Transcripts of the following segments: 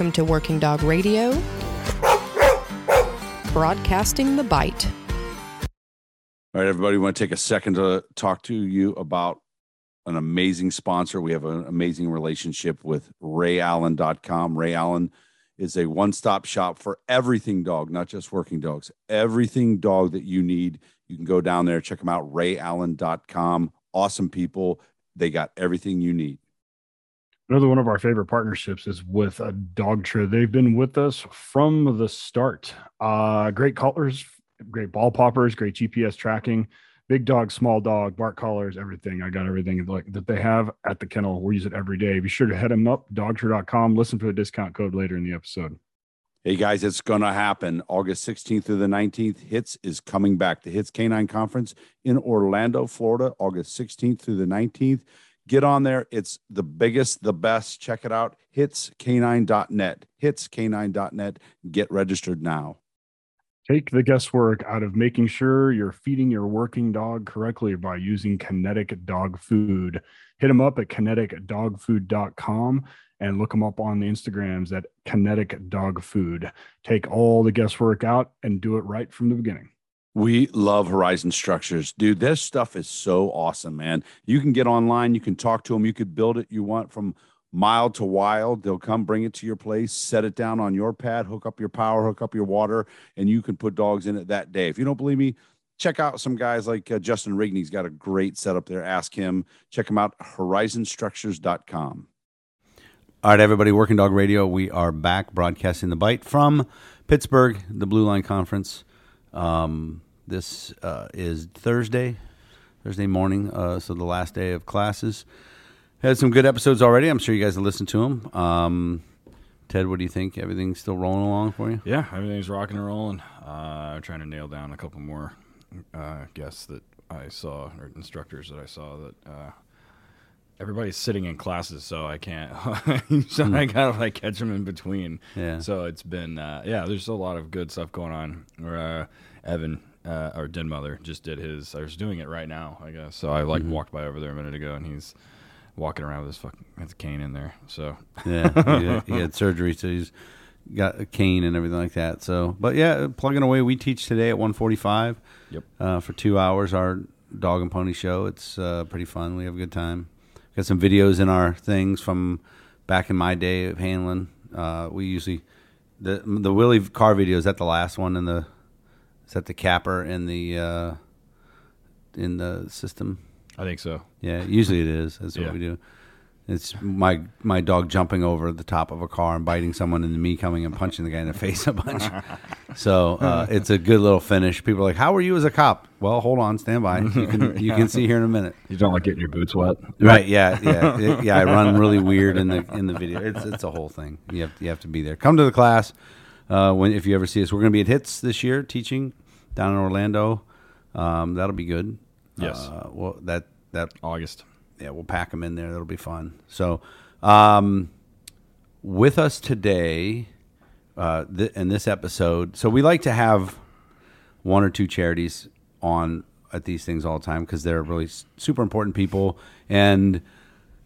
Welcome to Working Dog Radio, broadcasting the bite. All right, everybody, want to take a second to talk to you about an amazing sponsor. We have an amazing relationship with rayallen.com. Ray Allen is a one stop shop for everything dog, not just working dogs. Everything dog that you need, you can go down there, check them out, rayallen.com. Awesome people. They got everything you need. Another one of our favorite partnerships is with a Dogtra. They've been with us from the start. Uh, great collars, great ball poppers, great GPS tracking, big dog, small dog, bark collars, everything. I got everything like that they have at the kennel. We use it every day. Be sure to head them up, dogtra.com. Listen for the discount code later in the episode. Hey guys, it's going to happen August 16th through the 19th. HITS is coming back. The HITS Canine Conference in Orlando, Florida, August 16th through the 19th. Get on there. It's the biggest, the best. Check it out. Hitscanine.net. Hitscanine.net. Get registered now. Take the guesswork out of making sure you're feeding your working dog correctly by using Kinetic Dog Food. Hit them up at kineticdogfood.com and look them up on the Instagrams at Kinetic Dog Food. Take all the guesswork out and do it right from the beginning. We love Horizon Structures. Dude, this stuff is so awesome, man. You can get online, you can talk to them, you could build it you want from mild to wild. They'll come bring it to your place, set it down on your pad, hook up your power, hook up your water, and you can put dogs in it that day. If you don't believe me, check out some guys like uh, Justin Rigney's got a great setup there. Ask him. Check him out, horizonstructures.com. All right, everybody, Working Dog Radio. We are back broadcasting the bite from Pittsburgh, the Blue Line Conference. Um, this uh, is Thursday, Thursday morning, uh, so the last day of classes. Had some good episodes already. I'm sure you guys have listened to them. Um, Ted, what do you think? Everything's still rolling along for you? Yeah, everything's rocking and rolling. Uh, I'm trying to nail down a couple more uh, guests that I saw or instructors that I saw that uh, everybody's sitting in classes, so I can't. so I gotta like catch them in between. Yeah. So it's been uh, yeah. There's a lot of good stuff going on. Or uh, Evan, uh, our den mother, just did his. I was doing it right now, I guess. So I like walked by over there a minute ago, and he's walking around with his fucking a cane in there. So Yeah, he, had, he had surgery, so he's got a cane and everything like that. So, but yeah, plugging away. We teach today at 1:45. Yep. Uh, for two hours, our dog and pony show. It's uh, pretty fun. We have a good time. Got some videos in our things from back in my day of handling. Uh, we usually the the Willie car video is that the last one in the is that the capper in the uh, in the system. I think so. Yeah, usually it is. That's what we do. It's my my dog jumping over the top of a car and biting someone, and me coming and punching the guy in the face a bunch. so uh, it's a good little finish. People are like, "How are you as a cop?" Well, hold on, stand by. You can you can see here in a minute. You don't like getting your boots wet, Right? Yeah, yeah, It- yeah. I run really weird in the in the video. It's it's a whole thing. You have you have to be there. Come to the class uh, when if you ever see us. We're going to be at Hits this year teaching down in Orlando. Um, that'll be good. Yes. Uh, well, that that August. yeah, we'll pack them in there. That'll be fun. So, um, with us today, uh, th- in this episode, so we like to have one or two charities on at these things all the time because they're really s- super important people, and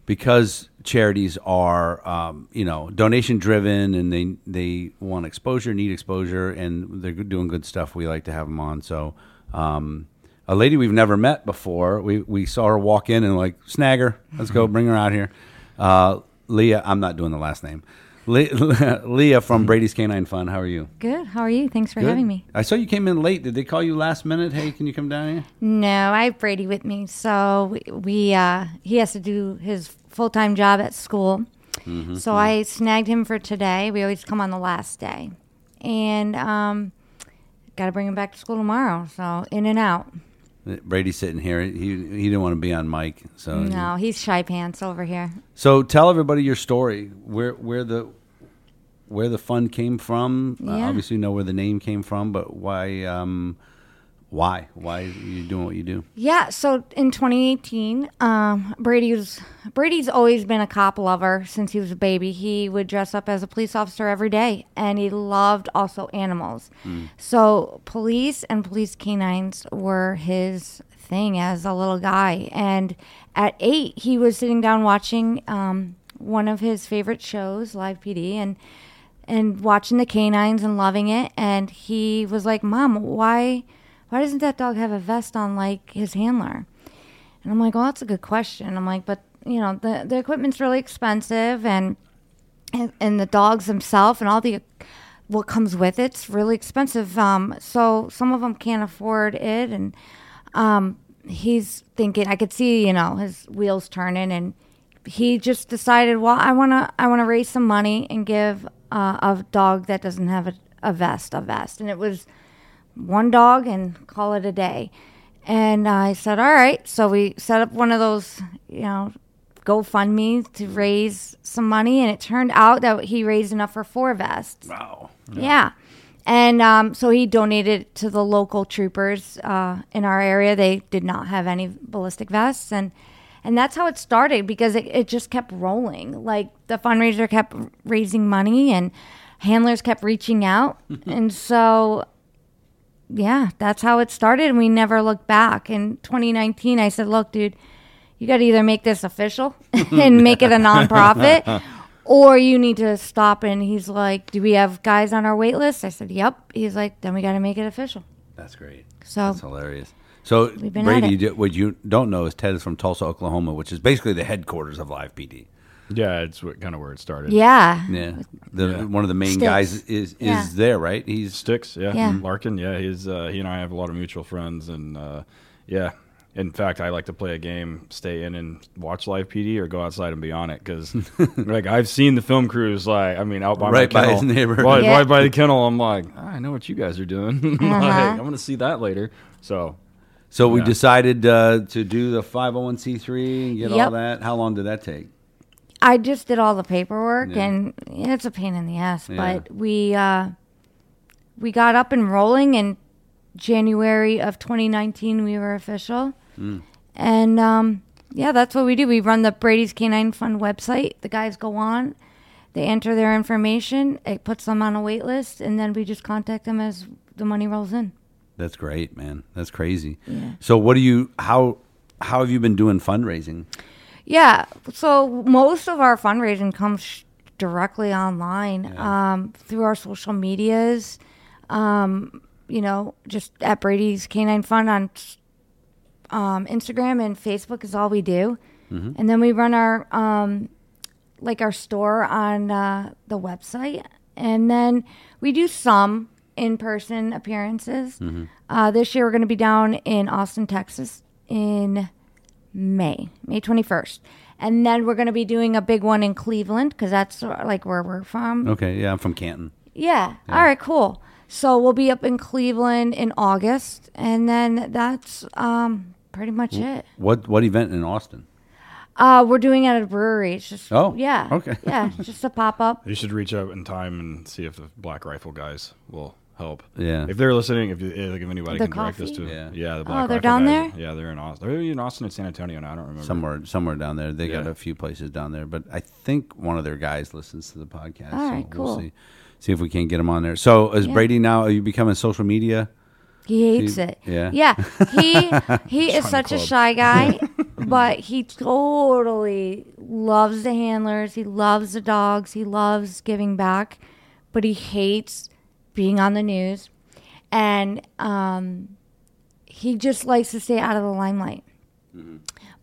because charities are, um, you know, donation driven and they they want exposure, need exposure, and they're doing good stuff. We like to have them on. So. Um, a lady we've never met before. We we saw her walk in and like snag her. Let's go, bring her out here. Uh, Leah, I'm not doing the last name. Le- Leah from Brady's Canine Fund. How are you? Good. How are you? Thanks for Good? having me. I saw you came in late. Did they call you last minute? Hey, can you come down here? No, I have Brady with me, so we, we uh, he has to do his full time job at school. Mm-hmm, So I snagged him for today. We always come on the last day, and um, got to bring him back to school tomorrow. So in and out. Brady's sitting here. He he didn't want to be on mic, so No, he's shy pants over here. So tell everybody your story. Where where the where the fund came from. Uh, obviously, know where the name came from, but why um, why why are you doing what you do? Yeah, so in 2018, um, Brady was Brady's always been a cop lover since he was a baby. He would dress up as a police officer every day, and he loved also animals. So police and police canines were his thing as a little guy. And at eight, he was sitting down watching um, one of his favorite shows, Live PD, and and watching the canines and loving it. And he was like, "Mom, why, why doesn't that dog have a vest on like his handler?" And I'm like, "Well, that's a good question." I'm like, "But you know, the the equipment's really expensive, and and, and the dogs themselves and all the what comes with it's really expensive. Um, so some of them can't afford it, and um, he's thinking. I could see, you know, his wheels turning, and he just decided, well, I wanna, I wanna raise some money and give uh, a dog that doesn't have a, a vest a vest, and it was one dog and call it a day. And I said, all right. So we set up one of those, you know, GoFundMe to raise some money, and it turned out that he raised enough for four vests. Wow. Yeah. And um, so he donated to the local troopers uh, in our area. They did not have any ballistic vests, and and that's how it started because it, it just kept rolling. Like the fundraiser kept raising money, and handlers kept reaching out, and so yeah, that's how it started. And we never looked back. In 2019, I said, "Look, dude, you got to either make this official and make it a nonprofit." Or you need to stop. And he's like, Do we have guys on our wait list? I said, Yep. He's like, Then we got to make it official. That's great. So That's hilarious. So Brady, you what you don't know is Ted is from Tulsa, Oklahoma, which is basically the headquarters of Live PD. Yeah, it's what, kind of where it started. yeah. Yeah, the Yeah. one of the main Sticks. guys is is Yeah. there, right? He's Sticks, yeah. Yeah. Larkin, yeah. He's uh, he and I have a lot of mutual friends, and uh, yeah. In fact, I like to play a game, stay in and watch live PD, or go outside and be on it because, like, I've seen the film crews, like, I mean, out by Right my by kennel, his neighbor. right, Yeah. right by the kennel. I'm like, "Ah, I know what you guys are doing. Uh-huh. like, I'm gonna see that later. So so we Yeah. decided uh, to do the 501c3 and get all that. How long did that take? I just did all the paperwork, Yeah. and it's a pain in the ass. Yeah. But we uh, we got up and rolling in January of 2019. We were official, Mm. and um, yeah, that's what we do. We run the Brady's Canine Fund website. The guys go on, they enter their information, it puts them on a wait list, and then we just contact them as the money rolls in. That's great, man. That's crazy. Yeah. So what do you how how have you been doing fundraising? Yeah. So most of our fundraising comes sh- directly online um, through our social medias. Um, you know, just at Brady's Canine Fund on um, Instagram and Facebook is all we do, and then we run our um, like our store on uh, the website, and then we do some in-person appearances. Uh, this year, we're going to be down in Austin, Texas, in May, May 21st. And then we're going to be doing a big one in Cleveland because that's uh, like where we're from. Okay, yeah, I'm from Canton. Yeah. All right, cool. So we'll be up in Cleveland in August. And then that's um, pretty much it. What what event in Austin? Uh, we're doing it at a brewery. It's just, Oh, yeah. okay. yeah, just a pop up. you should reach out in time and see if the Black Rifle guys will help. Yeah. If they're listening, if, you, eh, if anybody The can direct us to, coffee? Yeah. yeah, the Oh, Black they're Rifle down guys. there? Yeah, they're in Austin. They're in Austin and San Antonio now. I don't remember. Somewhere somewhere down there. They got Yeah. a few places down there, but I think one of their guys listens to the podcast. All right, so we'll cool. see see if we can't get him on there. So is Yeah. Brady now are you becoming social media? He hates He- it. yeah. Yeah. He he is such a Club. shy guy, but he totally loves the handlers. He loves the dogs. He loves giving back, but he hates being on the news, and um, he just likes to stay out of the limelight.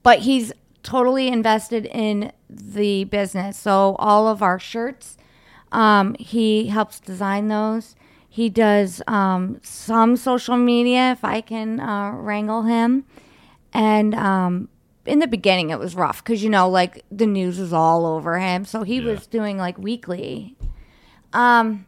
But he's totally invested in the business. So all of our shirts, um, he helps design those. He does um, some social media if I can uh, wrangle him. And um, in the beginning, it was rough because, you know, like the news was all over him. So he was doing like weekly. Um,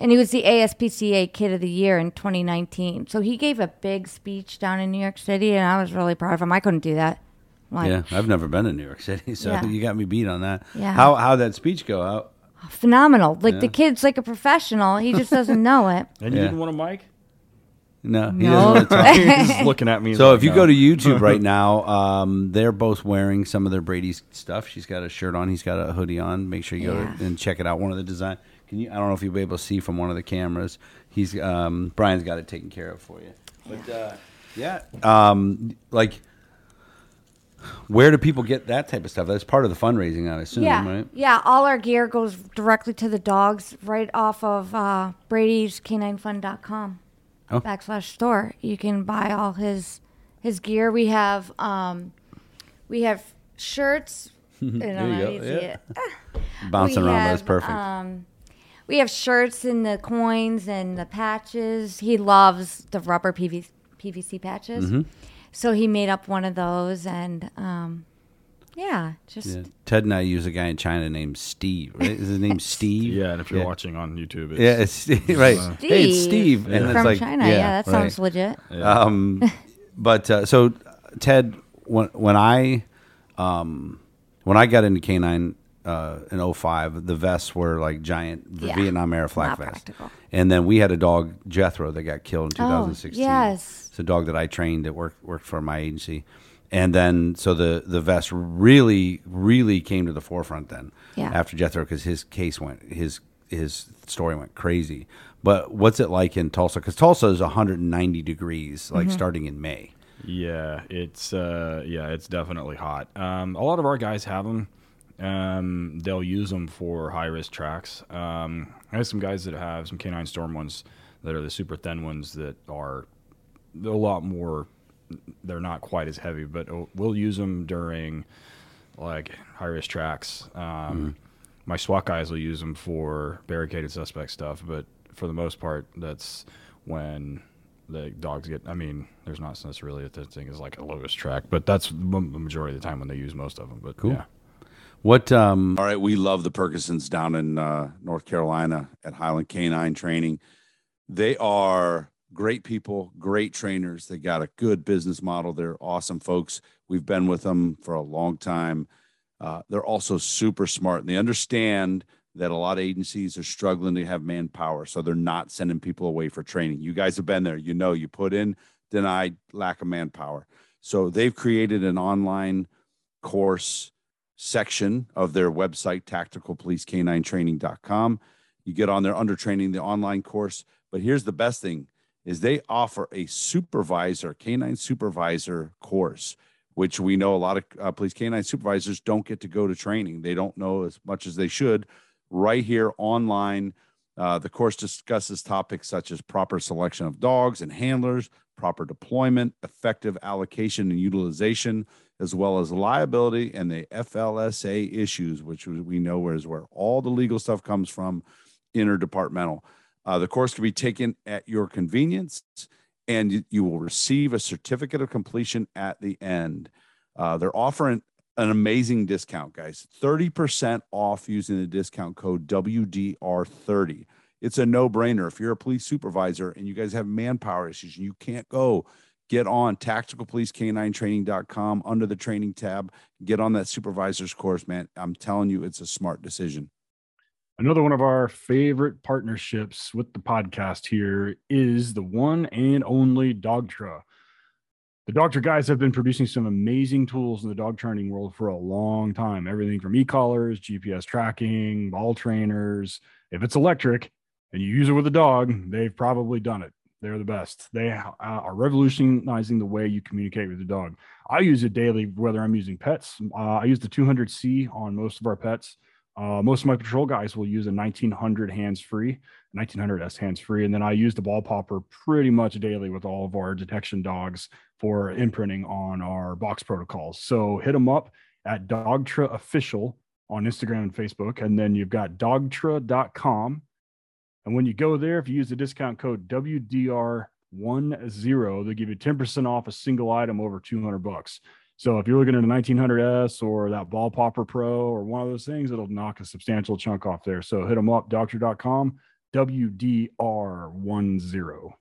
and he was the ASPCA Kid of the Year in 2019. So he gave a big speech down in New York City, and I was really proud of him. I couldn't do that. I'm like, yeah, I've never been to New York City, so Yeah. you got me beat on that. Yeah. How how that speech go out? phenomenal. Like Yeah. the kid's like a professional. He just doesn't know it. And you Yeah. didn't want a mic? No, he No. doesn't wanna talk. He's just looking at me. So like, if you no. go to YouTube right now, um, they're both wearing some of their Brady's stuff. She's got a shirt on. He's got a hoodie on. Make sure you go and check it out. One of the design. Can you? I don't know if you'll be able to see from one of the cameras. He's um, Brian's got it taken care of for you. But uh, yeah, um, like Where do people get that type of stuff? That's part of the fundraising, I assume, yeah, right? yeah. All our gear goes directly to the dogs, right off of uh, Brady's Caninefund.com Oh. backslash store. You can buy all his his gear. We have um, we have shirts. There you go, yeah. Bouncing We around, that's perfect. Um, we have shirts and the coins and the patches. He loves the rubber PV, PVC patches. Mm-hmm. So he made up one of those and um, yeah, just Yeah. Ted and I use a guy in China named Steve. Right? Is his name Steve? Yeah, and if you're Yeah. watching on YouTube, it's, Yeah, it's Steve, right. Hey, it's Steve, and it's from like China. Yeah, Yeah, that right. sounds legit. Um, but uh, so Ted, when when I um, when I got into canine uh, in 05, the vests were like giant Yeah. Vietnam era flak Not vests. practical. And then we had a dog Jethro that got killed in Oh, 2016. yes. it's a dog that I trained that worked worked for my agency. And then, so the the vest really, really came to the forefront then Yeah. after Jethro because his case went his his story went crazy. But what's it like in Tulsa? Because Tulsa is 190 degrees, like starting in May. Yeah, it's uh, yeah, it's definitely hot. Um, a lot of our guys have them. Um, they'll use them for high risk tracks. Um, I have some guys that have some canine storm ones that are the super thin ones that are a lot more. They're not quite as heavy, but uh, we'll use them during like high risk tracks. Um, My SWAT guys will use them for barricaded suspect stuff, but for the most part, that's when the dogs get. I mean, there's not necessarily a thing is like a lowest track, but that's the majority of the time when they use most of them. But Cool. yeah. What um All right, we love the Purgasons down in uh, North Carolina at Highland Canine Training. They are great people, great trainers. They got a good business model. They're awesome folks. We've been with them for a long time. Uh, they're also super smart and they understand that a lot of agencies are struggling to have manpower. So they're not sending people away for training. You guys have been there. You know, you put in, denied, lack of manpower. So they've created an online course section of their website, tacticalpolicecanintraining.com. You get on there under training, the online course. But here's the best thing is they offer a supervisor, canine supervisor course, which we know a lot of uh, police canine supervisors don't get to go to training. They don't know as much as they should. Right here online, uh, the course discusses topics such as proper selection of dogs and handlers, proper deployment, effective allocation and utilization, as well as liability and the FLSA issues, which we know is where all the legal stuff comes from, interdepartmental. Uh, the course can be taken at your convenience, and you, will receive a certificate of completion at the end. Uh, they're offering an amazing discount, guys 30% off using the discount code WDR30. It's a no brainer. If you're a police supervisor and you guys have manpower issues and you can't go, get on tacticalpolicecanintraining.com under the training tab. Get on that supervisor's course, man. I'm telling you, it's a smart decision. Another one of our favorite partnerships with the podcast here is the one and only Dogtra. The Dogtra guys have been producing some amazing tools in the dog training world for a long time. Everything from e-collars, GPS tracking, ball trainers. If it's electric and you use it with a dog, they've probably done it. They're the best. They uh, are revolutionizing the way you communicate with the dog. I use it daily, whether I'm using pets. Uh, I use the 200C on most of our pets. Uh, most of my patrol guys will use a 1900 hands free, 1900S hands free, and then I use the ball popper pretty much daily with all of our detection dogs for imprinting on our box protocols. So hit them up at Dogtra Official on Instagram and Facebook, and then you've got dogtra.com. And when you go there, if you use the discount code WDR10, they'll give you 10% off a single item over 200 bucks. So if you're looking at a 1900S or that Ball Popper Pro or one of those things, it'll knock a substantial chunk off there. So hit them up, dogtra.com, WDR10.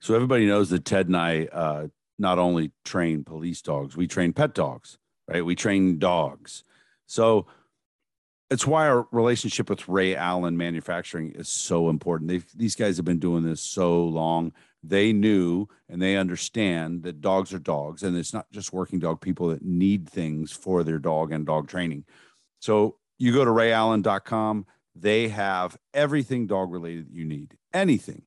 So everybody knows that Ted and I uh, not only train police dogs, we train pet dogs, right? We train dogs. So it's why our relationship with Ray Allen Manufacturing is so important. They've, these guys have been doing this so long. They knew and they understand that dogs are dogs, and it's not just working dog people that need things for their dog and dog training. So you go to rayallen.com, they have everything dog related that you need, anything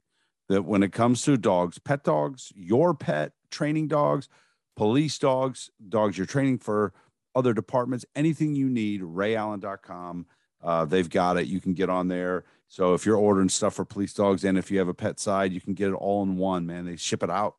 that when it comes to dogs, pet dogs, your pet, training dogs, police dogs, dogs you're training for other departments, anything you need, rayallen.com. Uh, they've got it. You can get on there. So if you're ordering stuff for police dogs and if you have a pet side, you can get it all in one, man. They ship it out.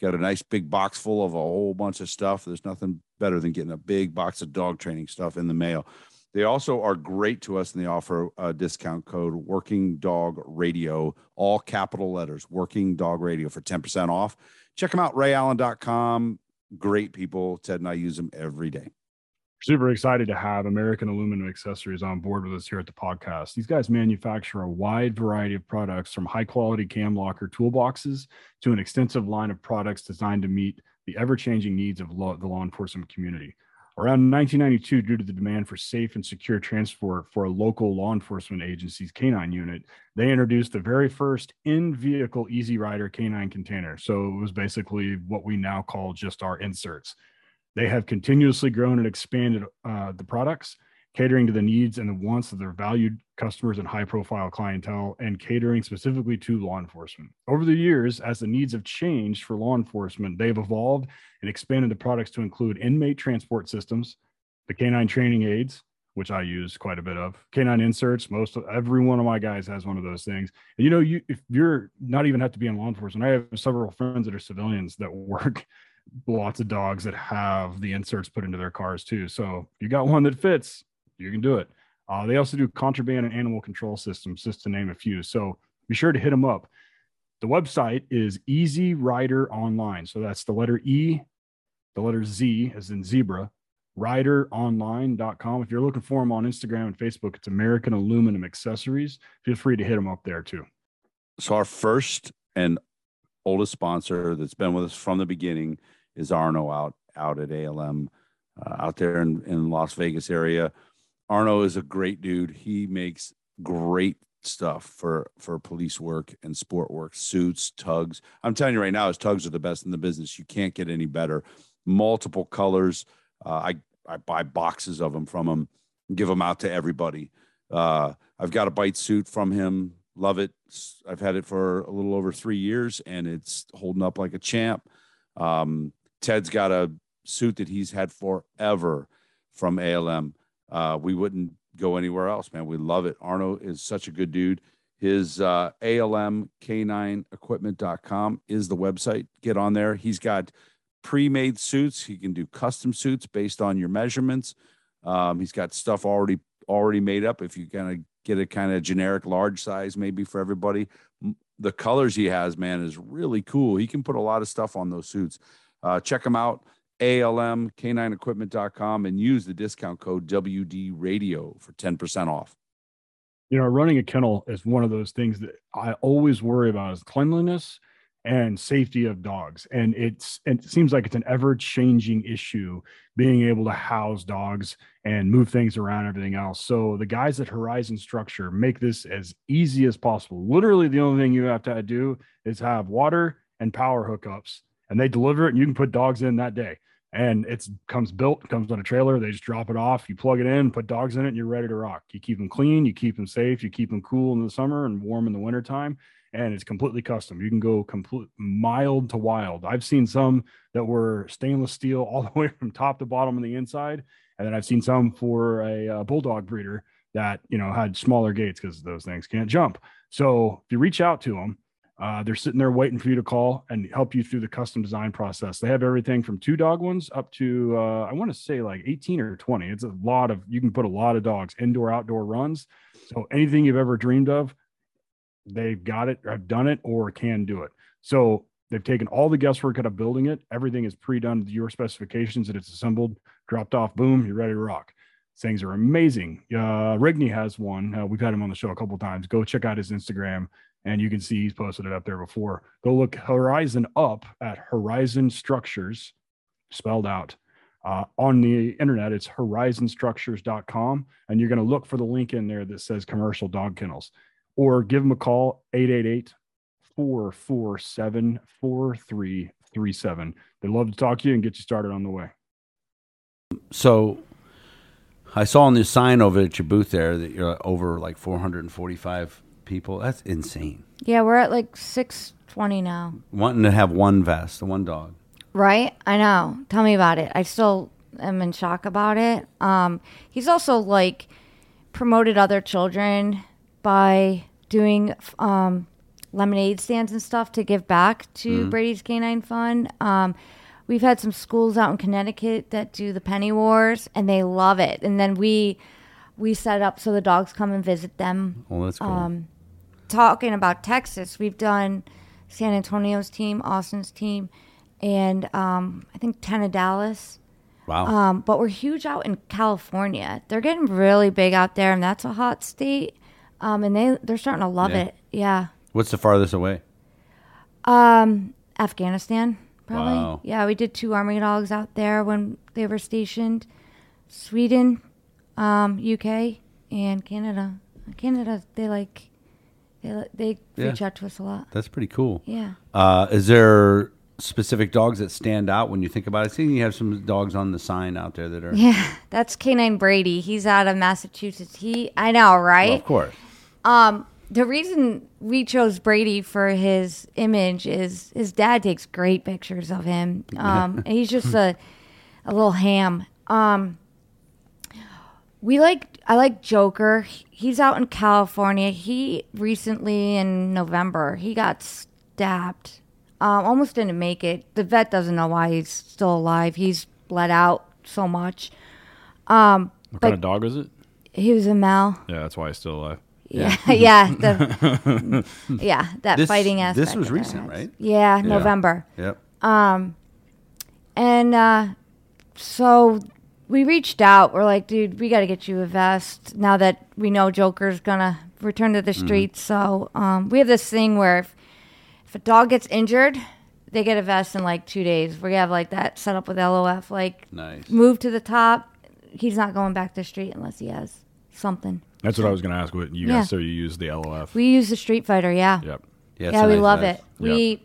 Got a nice big box full of a whole bunch of stuff. There's nothing better than getting a big box of dog training stuff in the mail. They also are great to us and they offer a discount code Working Dog Radio, all capital letters, Working Dog Radio for 10% off. Check them out, rayallen.com. Great people. Ted and I use them every day super excited to have American Aluminum Accessories on board with us here at the podcast. These guys manufacture a wide variety of products from high quality cam locker toolboxes to an extensive line of products designed to meet the ever changing needs of law, the law enforcement community. Around 1992, due to the demand for safe and secure transport for a local law enforcement agency's canine unit, they introduced the very first in vehicle Easy Rider canine container. So it was basically what we now call just our inserts. They have continuously grown and expanded uh, the products, catering to the needs and the wants of their valued customers and high profile clientele, and catering specifically to law enforcement. Over the years, as the needs have changed for law enforcement, they've evolved and expanded the products to include inmate transport systems, the canine training aids, which I use quite a bit of. Canine inserts, most of, every one of my guys has one of those things. And you know, you if you're not even have to be in law enforcement, I have several friends that are civilians that work lots of dogs that have the inserts put into their cars too. So you got one that fits, you can do it. Uh, they also do contraband and animal control systems, just to name a few. So be sure to hit them up. The website is Easy Rider Online. So that's the letter E, the letter Z, as in zebra, rideronline.com. If you're looking for them on Instagram and Facebook, it's American Aluminum Accessories. Feel free to hit them up there too. So, our first and oldest sponsor that's been with us from the beginning is Arno out out at ALM uh, out there in, in Las Vegas area. Arno is a great dude. He makes great stuff for for police work and sport work, suits, tugs. I'm telling you right now, his tugs are the best in the business. You can't get any better. Multiple colors. Uh, I I buy boxes of them from him, give them out to everybody. Uh, I've got a bite suit from him. Love it. I've had it for a little over three years, and it's holding up like a champ. Um, Ted's got a suit that he's had forever from ALM. Uh, we wouldn't go anywhere else, man. We love it. Arno is such a good dude. His uh, ALMK9equipment.com is the website. Get on there. He's got pre-made suits. He can do custom suits based on your measurements. Um, he's got stuff already already made up. If you kind of get a kind of generic large size, maybe for everybody, the colors he has, man, is really cool. He can put a lot of stuff on those suits. Uh, check them out, almk9equipment.com, and use the discount code WD Radio for 10% off. You know, running a kennel is one of those things that I always worry about is cleanliness and safety of dogs. And it's it seems like it's an ever-changing issue being able to house dogs and move things around everything else. So the guys at Horizon Structure make this as easy as possible. Literally the only thing you have to do is have water and power hookups and they deliver it and you can put dogs in that day and it comes built comes on a trailer they just drop it off you plug it in put dogs in it and you're ready to rock you keep them clean you keep them safe you keep them cool in the summer and warm in the wintertime and it's completely custom you can go complete mild to wild i've seen some that were stainless steel all the way from top to bottom on the inside and then i've seen some for a, a bulldog breeder that you know had smaller gates because those things can't jump so if you reach out to them uh, they're sitting there waiting for you to call and help you through the custom design process. They have everything from two dog ones up to uh, I want to say like 18 or 20. It's a lot of you can put a lot of dogs indoor outdoor runs. So anything you've ever dreamed of, they've got it, have done it, or can do it. So they've taken all the guesswork out of building it. Everything is pre-done to your specifications and it's assembled, dropped off, boom, you're ready to rock. Things are amazing. Uh, Rigney has one. Uh, we've had him on the show a couple times. Go check out his Instagram and you can see he's posted it up there before. Go look Horizon up at Horizon Structures, spelled out. Uh, on the internet, it's horizonstructures.com, and you're going to look for the link in there that says commercial dog kennels, or give them a call 888 447 4337. They'd love to talk to you and get you started on the way. So I saw on the sign over at your booth there that you're over like 445 people. That's insane. Yeah, we're at like 620 now. Wanting to have one vest, the one dog. Right? I know. Tell me about it. I still am in shock about it. Um, he's also like promoted other children by doing um, lemonade stands and stuff to give back to Brady's Canine Fund. Um, we've had some schools out in Connecticut that do the penny wars, and they love it. And then we we set up so the dogs come and visit them Well, that's cool. um, talking about Texas, we've done San Antonio's team, Austin's team, and um, I think ten of Dallas. wow. Um, but we're huge out in California. They're getting really big out there, and that's a hot state. Um, and they they're starting to love Yeah. it. Yeah. What's the farthest away? Um, Afghanistan, probably. Wow. Yeah, we did two army dogs out there when they were stationed. Sweden, um, UK, and Canada. Canada, they like they li- they Yeah. reach out to us a lot. That's pretty cool. Yeah. Uh, is there specific dogs that stand out when you think about it? I see you have some dogs on the sign out there that are. Yeah, that's Canine Brady. He's out of Massachusetts. He, I know, right? Well, of course. Um, the reason we chose Brady for his image is his dad takes great pictures of him. Um, and he's just a a little ham. Um, we like I like Joker. He's out in California. He recently in November he got stabbed. Um, almost didn't make it. The vet doesn't know why he's still alive. He's bled out so much. Um, What kind of dog is it? he was a Mal. Yeah, that's why he's still alive. Yeah, yeah, the, yeah, that This- fighting this was recent, right? Yeah, November. Yep. Um, and uh, so we reached out. We're like, dude, we got to get you a vest now that we know Joker's gonna return to the Mm-hmm. streets. So um, we have this thing where if, if a dog gets injured, they get a vest in like two days. We have like that set up with LOF. Like, Nice. move to the top. He's not going back to the street unless he has something. That's what I was going to ask. What you Yeah. guys? So you use the LOF? We use the Street Fighter, yeah. yep. Yeah, yeah, we nice love vest. it. We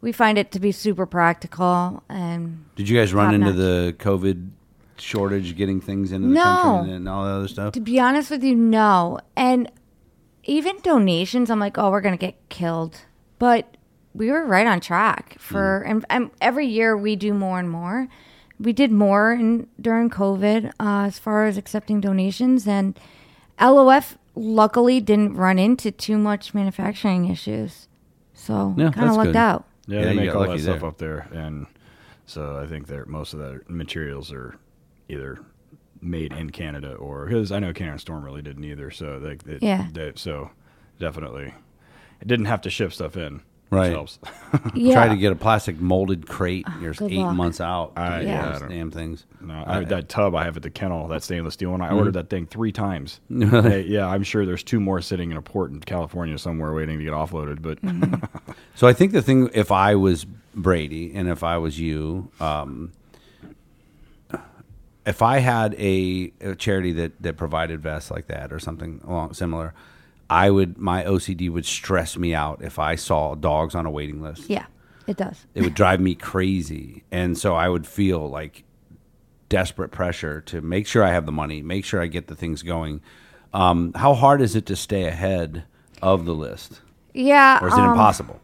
we find it to be super practical and Did you guys run into notch. the COVID shortage getting things into the No. country and all that other stuff? to be honest with you, no. And even donations, I'm like, oh, we're gonna get killed. But we were right on track for, mm-hmm. and, and every year we do more and more. We did more in, during COVID uh, as far as accepting donations, and LOF luckily didn't run into too much manufacturing issues, so Yeah, kind of lucked good. out. Yeah, Yeah, they you make got all that lucky stuff there. up there, and so I think that most of that materials are either made in Canada or because I know Canada Storm really didn't either. So they, they, Yeah. they- so definitely, it didn't have to ship stuff in. Right. Which helps. Yeah, Try to get a plastic molded crate. You're eight luck. months out. I- to get yeah, I don't- damn things. No, I, that tub I have at the kennel, that stainless steel one, I Mm-hmm. ordered that thing three times. They- yeah, I'm sure there's two more sitting in a port in California somewhere waiting to get offloaded. But So I think the thing, if I was Brady and if I was you, um, if I had a, a charity that, that provided vests like that or something along similar, I would my OCD would stress me out if I saw dogs on a waiting list. yeah, it does. It would drive me crazy, and so I would feel like desperate pressure to make sure I have the money, make sure I get the things going. Um, how hard is it to stay ahead of the list, Yeah, or is it um, impossible?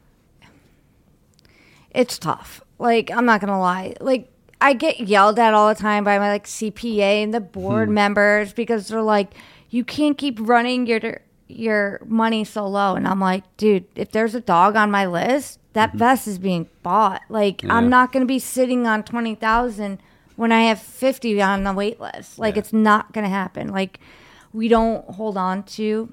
it's tough. Like I'm not gonna lie. Like I get yelled at all the time by my like CPA and the board members because they're like, you can't keep running your your money so low. And I'm like, dude, if there's a dog on my list, that vest is being bought. Like Yeah. I'm not gonna be sitting on twenty thousand when I have fifty on the wait list. Like Yeah. it's not gonna happen. Like we don't hold on to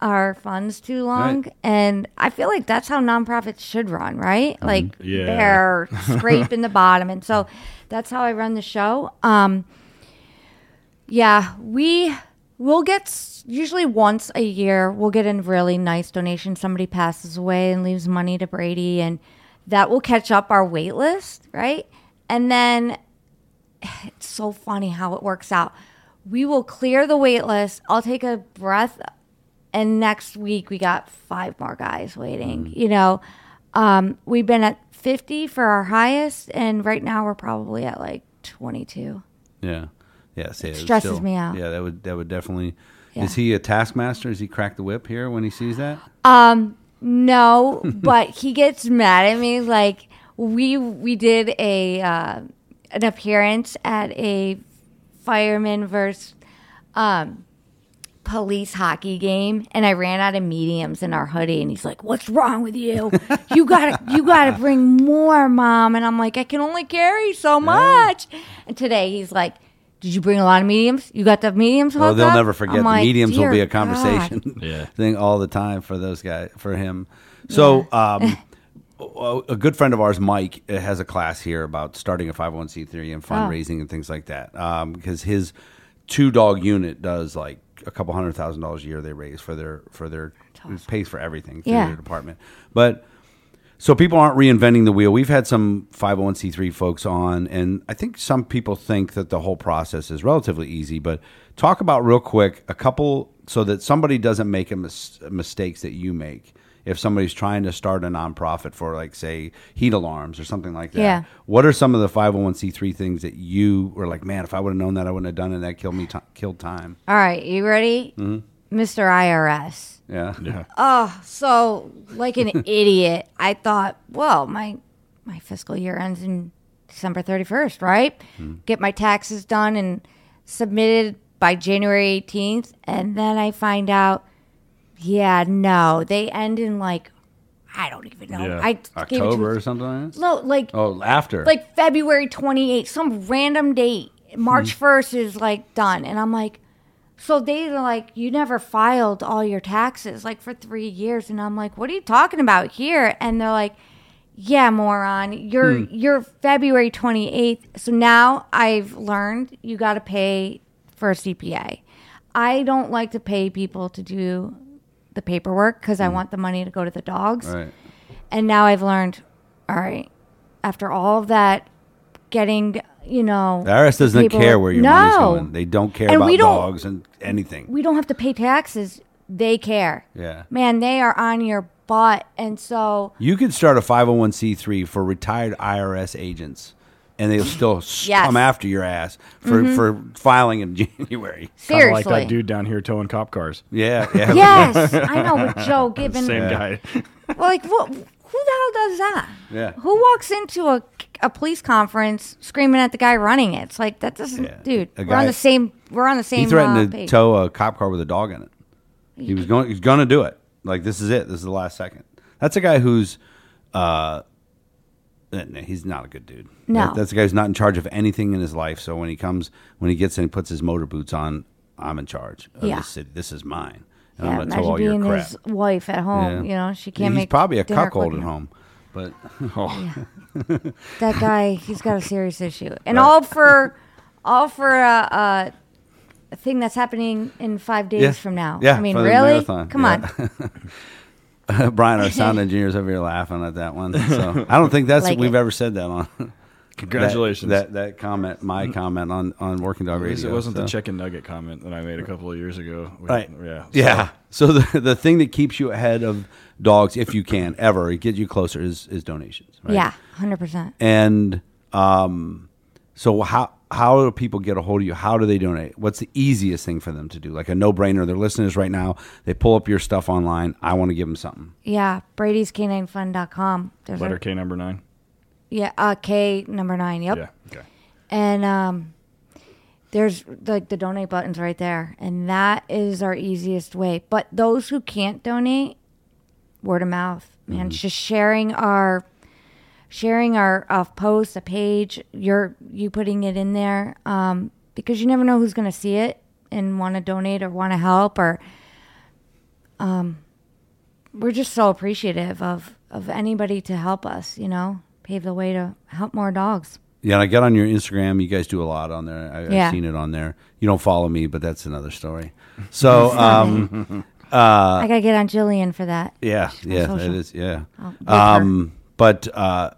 our funds too long Right. and i feel like that's how nonprofits should run right like Yeah. they're scraping the bottom and so that's how i run the show um yeah we will get usually once a year we'll get a really nice donation somebody passes away and leaves money to brady and that will catch up our wait list right and then it's so funny how it works out. We will clear the wait list. I'll take a breath, and next week we got five more guys waiting. Mm. You know, um, we've been at 50 for our highest, and right now we're probably at like 22. Yeah, yeah. It stresses me out. Yeah, that would that would definitely. Yeah. Is he a taskmaster? Is he crack the whip here when he sees that? Um, No, but he gets mad at me. Like we we did a uh, an appearance at a fireman versus um, police hockey game, and I ran out of mediums in our hoodie, and he's like, "What's wrong with you? You gotta you gotta bring more, mom." And I'm like, "I can only carry so much." And today he's like. Did you bring a lot of mediums? You got the mediums hooked Well, they'll up?" never forget. I'm The like, mediums will be a conversation Yeah. thing all the time for those guys, for him. So, um, a a good friend of ours, Mike, uh, has a class here about starting a 501c3 and fundraising and things like that. Um, because his two dog unit does like a couple hundred thousand dollars a year they raise for their for their it pays for everything through Yeah. their department. But so people aren't reinventing the wheel. We've had some 501c3 folks on, and I think some people think that the whole process is relatively easy. But talk about real quick a couple so that somebody doesn't make a mis- mistakes that you make. If somebody's trying to start a nonprofit for, like, say, heat alarms or something like that, Yeah. what are some of the 501c3 things that you were like, man, if I would have known that, I wouldn't have done it. That killed me, ti killed time. All right, you ready, Mm-hmm. Mr. IRS? Yeah. Yeah. Oh, so like an idiot, I thought, well, my my fiscal year ends in December 31st, right? Hmm. Get my taxes done and submitted by January 18th, and then I find out, yeah, no, they end in like I don't even know. Yeah. I gave it to- October or something like? No, like Oh, after. like February 28th, some random date. March hmm. 1st is like done. And I'm like, so they are like, you never filed all your taxes like for three years. And I'm like, what are you talking about here? And they're like, yeah, moron, you're hmm. you're February 28th. So now I've learned you got to pay for a CPA. I don't like to pay people to do the paperwork because I hmm. want the money to go to the dogs. right. And now I've learned, all right, after all of that, getting, you know, The IRS doesn't people- care where your no. money's going. They don't care And about don't- dogs and anything. We don't have to pay taxes. They care. Yeah. Man, they are on your butt. And so, You could start a 501c3 for retired IRS agents, and they'll still Yes. Mm-hmm. come after your ass for, for filing in January. Kind of seriously. like that dude down here towing cop cars. Yeah, yeah. Yes, I know, but Joe Given. Same guy. Well, like, what, who the hell does that? Yeah. Who walks into a, a police conference screaming at the guy running it? It's like, that doesn't, Yeah. dude, A we're on the same, we're on the same He threatened uh, to page. tow a cop car with a dog in it. He was going. He's going to do it. Like this is it. This is the last second. That's a guy who's. Uh, uh, no, he's not a good dude. No. That- that's a guy who's not in charge of anything in his life. So when he comes, when he gets in, he puts his motor boots on. I'm in charge of Yeah. this city. This is mine. And yeah, I'm going to tow imagine all your being crap. his wife at home. Yeah. You know, she can't make He's make probably a cuckold at home, but Oh, That guy, he's got a serious issue, and all for, all for a, a thing that's happening in five days Yeah. from now. Yeah, I mean, really? Come Yeah. on. Brian, our sound engineer's over here laughing at that one. So I don't think that's Like we've it. ever said that on. Congratulations. That, that that comment, my comment on on Working Dog At Radio. it wasn't so. the chicken nugget comment that I made a couple of years ago. with- Right. Yeah. Yeah. So the the thing that keeps you ahead of dogs, if you can ever it gets you closer, is is donations. Right? Yeah, hundred percent. And um, so how how do people get a hold of you? How do they donate? What's the easiest thing for them to do? Like a no brainer. They're listeners right now. They pull up your stuff online. I want to give them something. Yeah, Brady's K9Fund.com. There's Letter a, K number nine. Yeah, uh, K number nine. Yep. Yeah. Okay. And um, there's like the donate buttons right there, and that is our easiest way. But those who can't donate, word of mouth, man, just sharing our sharing our uh, posts, a page, you're you putting it in there, um, because you never know who's going to see it and want to donate or want to help or. Um, we're just so appreciative of of anybody to help us, you know, pave the way to help more dogs. Yeah, and I got on your Instagram. You guys do a lot on there. I, Yeah. I've seen it on there. You don't follow me, but that's another story. So, um, I gotta get on Jillian for that. yeah, my yeah, it is. Yeah, I'll give her. um, but uh,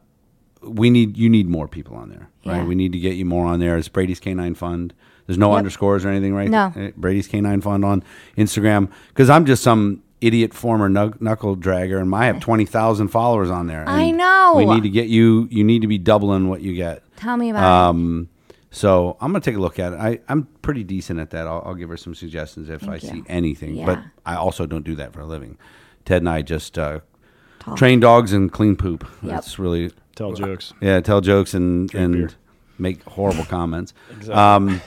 we need you need more people on there, right? Yeah. We need to get you more on there. It's Brady's Canine Fund. There's no Yep. underscores or anything, right? No. Eh, Brady's Canine Fund on Instagram because I'm just some idiot former knuckle dragger, and I have twenty thousand followers on there. I know. We need to get you. You need to be doubling what you get. Tell me about Um, so I'm gonna take a look at it. I, I'm pretty decent at that. I'll, I'll give her some suggestions if I Thank see anything. Yeah. But I also don't do that for a living. Ted and I just uh, tall. Train dogs and clean poop. Yep. That's really Tell jokes. yeah. Tell jokes and Drink and beer. make horrible comments. Exactly. Um,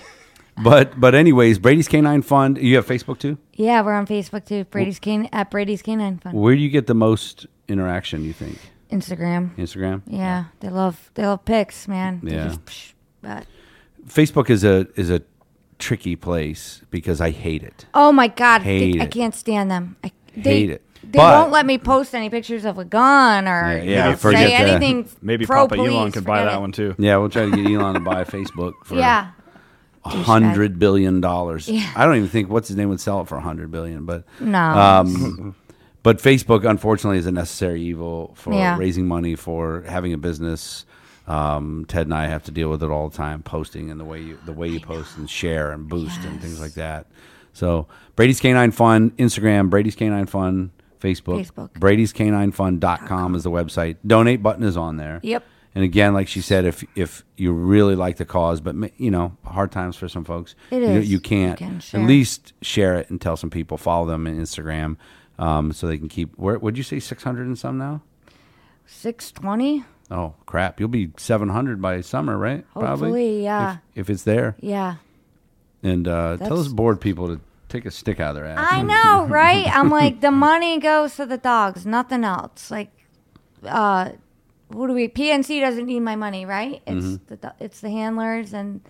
but but anyways, Brady's Canine Fund. You have Facebook too. Yeah, we're on Facebook too. Brady's Can at Brady's Canine Fund. Where do you get the most interaction? You think Instagram. Instagram? Yeah, they love they love pics, man. They Yeah. just, psh, but Facebook is a is a tricky place because I hate it. oh my god, they- Hate I it. can't stand them. I, they, Hate it. They But- won't let me post any pictures of a gun or Yeah, you yeah, know, forget say that. anything. Maybe pro Papa Elon police, could buy forget that it. one too. Yeah, we'll try to get Elon to buy Facebook for Yeah, a hundred billion dollars. Yeah. I don't even think what's his name would sell it for a hundred billion, but no. um, but Facebook unfortunately is a necessary evil for Yeah. raising money for having a business. Um, Ted and I have to deal with it all the time, posting and the way you the way you post and share and boost and things like that. So Brady's Canine Fund, Instagram, Brady's Canine Fund, Facebook, Facebook. Brady's Canine Fund.com is the website. Donate button is on there. Yep. And again, like she said, if if you really like the cause, but you know, hard times for some folks, It you, is. you can't. You can at least share it and tell some people. Follow them on Instagram, um, so they can keep. Where would you say six hundred and some now? Six twenty. Oh crap! You'll be seven hundred by summer, right? Hopefully, yeah. If, if it's there, Yeah. and uh, tell those bored people to take a stick out of their ass. I know, right? I'm like, the money goes to the dogs, nothing else. Like, uh, what do we? PNC doesn't need my money, right? It's Mm-hmm. the it's the handlers, and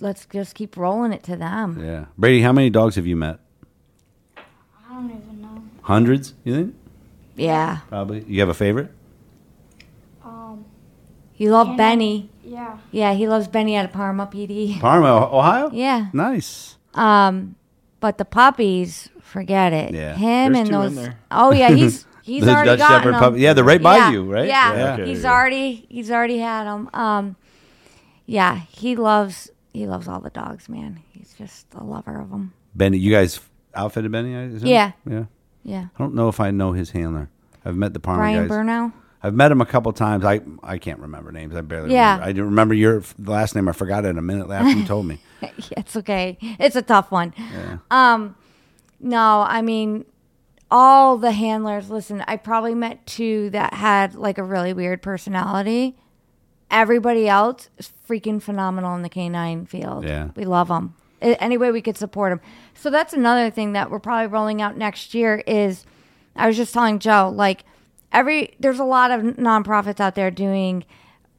let's just keep rolling it to them. Yeah, Brady, how many dogs have you met? I don't even know. Hundreds, you think? Yeah, Probably. You have a favorite? Um, you love Canine. Benny. yeah. Yeah, he loves Benny out of Parma PD. Parma, Ohio. Yeah. Nice. Um, but the puppies, forget it. Yeah. Him There's and two in those. there. Oh yeah, he's he's The already Dutch Shepherd them. puppy- yeah, they're right by Yeah. you, right? Yeah, Yeah. Okay, he's yeah. already he's already had them. Um, yeah, he loves he loves all the dogs, man. He's just a lover of them. Benny, you guys outfitted Benny? I? Yeah. Yeah. Yeah, I don't know if I know his handler. I've met the Parma Brian guys. Burnow. I've met him a couple times. I I can't remember names. I barely. Yeah. Remember. I do remember your last name. I forgot it in a minute after you told me. it's okay. It's a tough one. Um, no, I mean, all the handlers. Listen, I probably met two that had like a really weird personality. Everybody else is freaking phenomenal in the canine field. Yeah. we love them. Any way we could support them. So that's another thing that we're probably rolling out next year. Is I was just telling Joe, like every there's a lot of nonprofits out there doing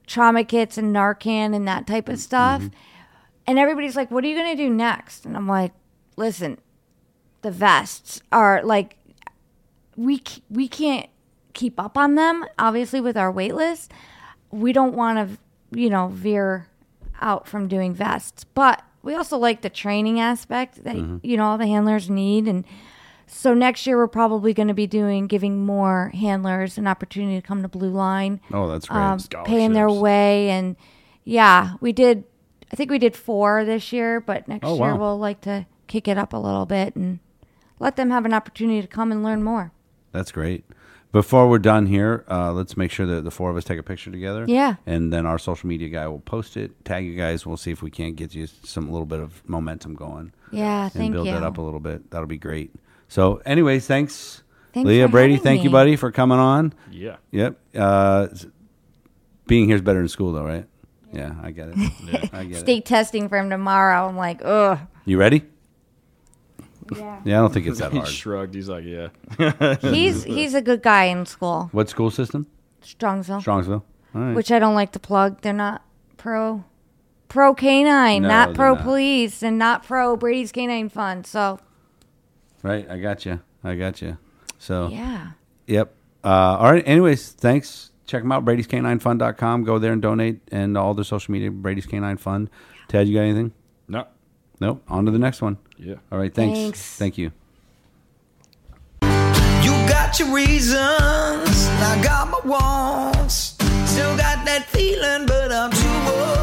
trauma kits and Narcan and that type of stuff. Mm-hmm. And everybody's like, what are you going to do next? And I'm like, listen, the vests are like, we, we can't keep up on them, obviously, with our wait list. We don't want to, you know, veer out from doing vests. But we also like the training aspect that, you know, all the handlers need. And so next year, we're probably going to be doing, giving more handlers an opportunity to come to Blue Line Oh, that's great. um, paying their way and yeah we did i think we did four this year but next Oh, year wow. we'll like to kick it up a little bit and let them have an opportunity to come and learn more That's great. Before we're done here, uh, let's make sure that the four of us take a picture together. Yeah. And then our social media guy will post it, tag you guys. We'll see if we can't get you some little bit of momentum going. yeah thank you. and thank build you that up a little bit. That'll be great. So, anyways, thanks, Thanks Leah for Brady. having Thank you, buddy, for coming on. Yeah. Yep. Uh, being here is better than school, though, right? Yeah, I get it. I get it. state testing for him tomorrow i'm like ugh You ready? Yeah. Yeah, I don't think it's that He hard. shrugged. He's like, yeah. he's he's a good guy in school What school system? strongsville Strongsville. All right. which i don't like to plug they're not pro pro canine No, not they're pro not. police and not pro brady's canine fund so right. I got you. I got you. So, yeah yep. Uh, all right. Anyways, thanks. Check them out. Brady's Canine Fund.com. Go there and donate and all their social media. Brady's Canine Fund. Ted, you got anything? No. Nope. On to the next one. Yeah. All right. Thanks. Thanks. Thank you. You got your reasons, I got my wants. Still got that feeling, but I'm too old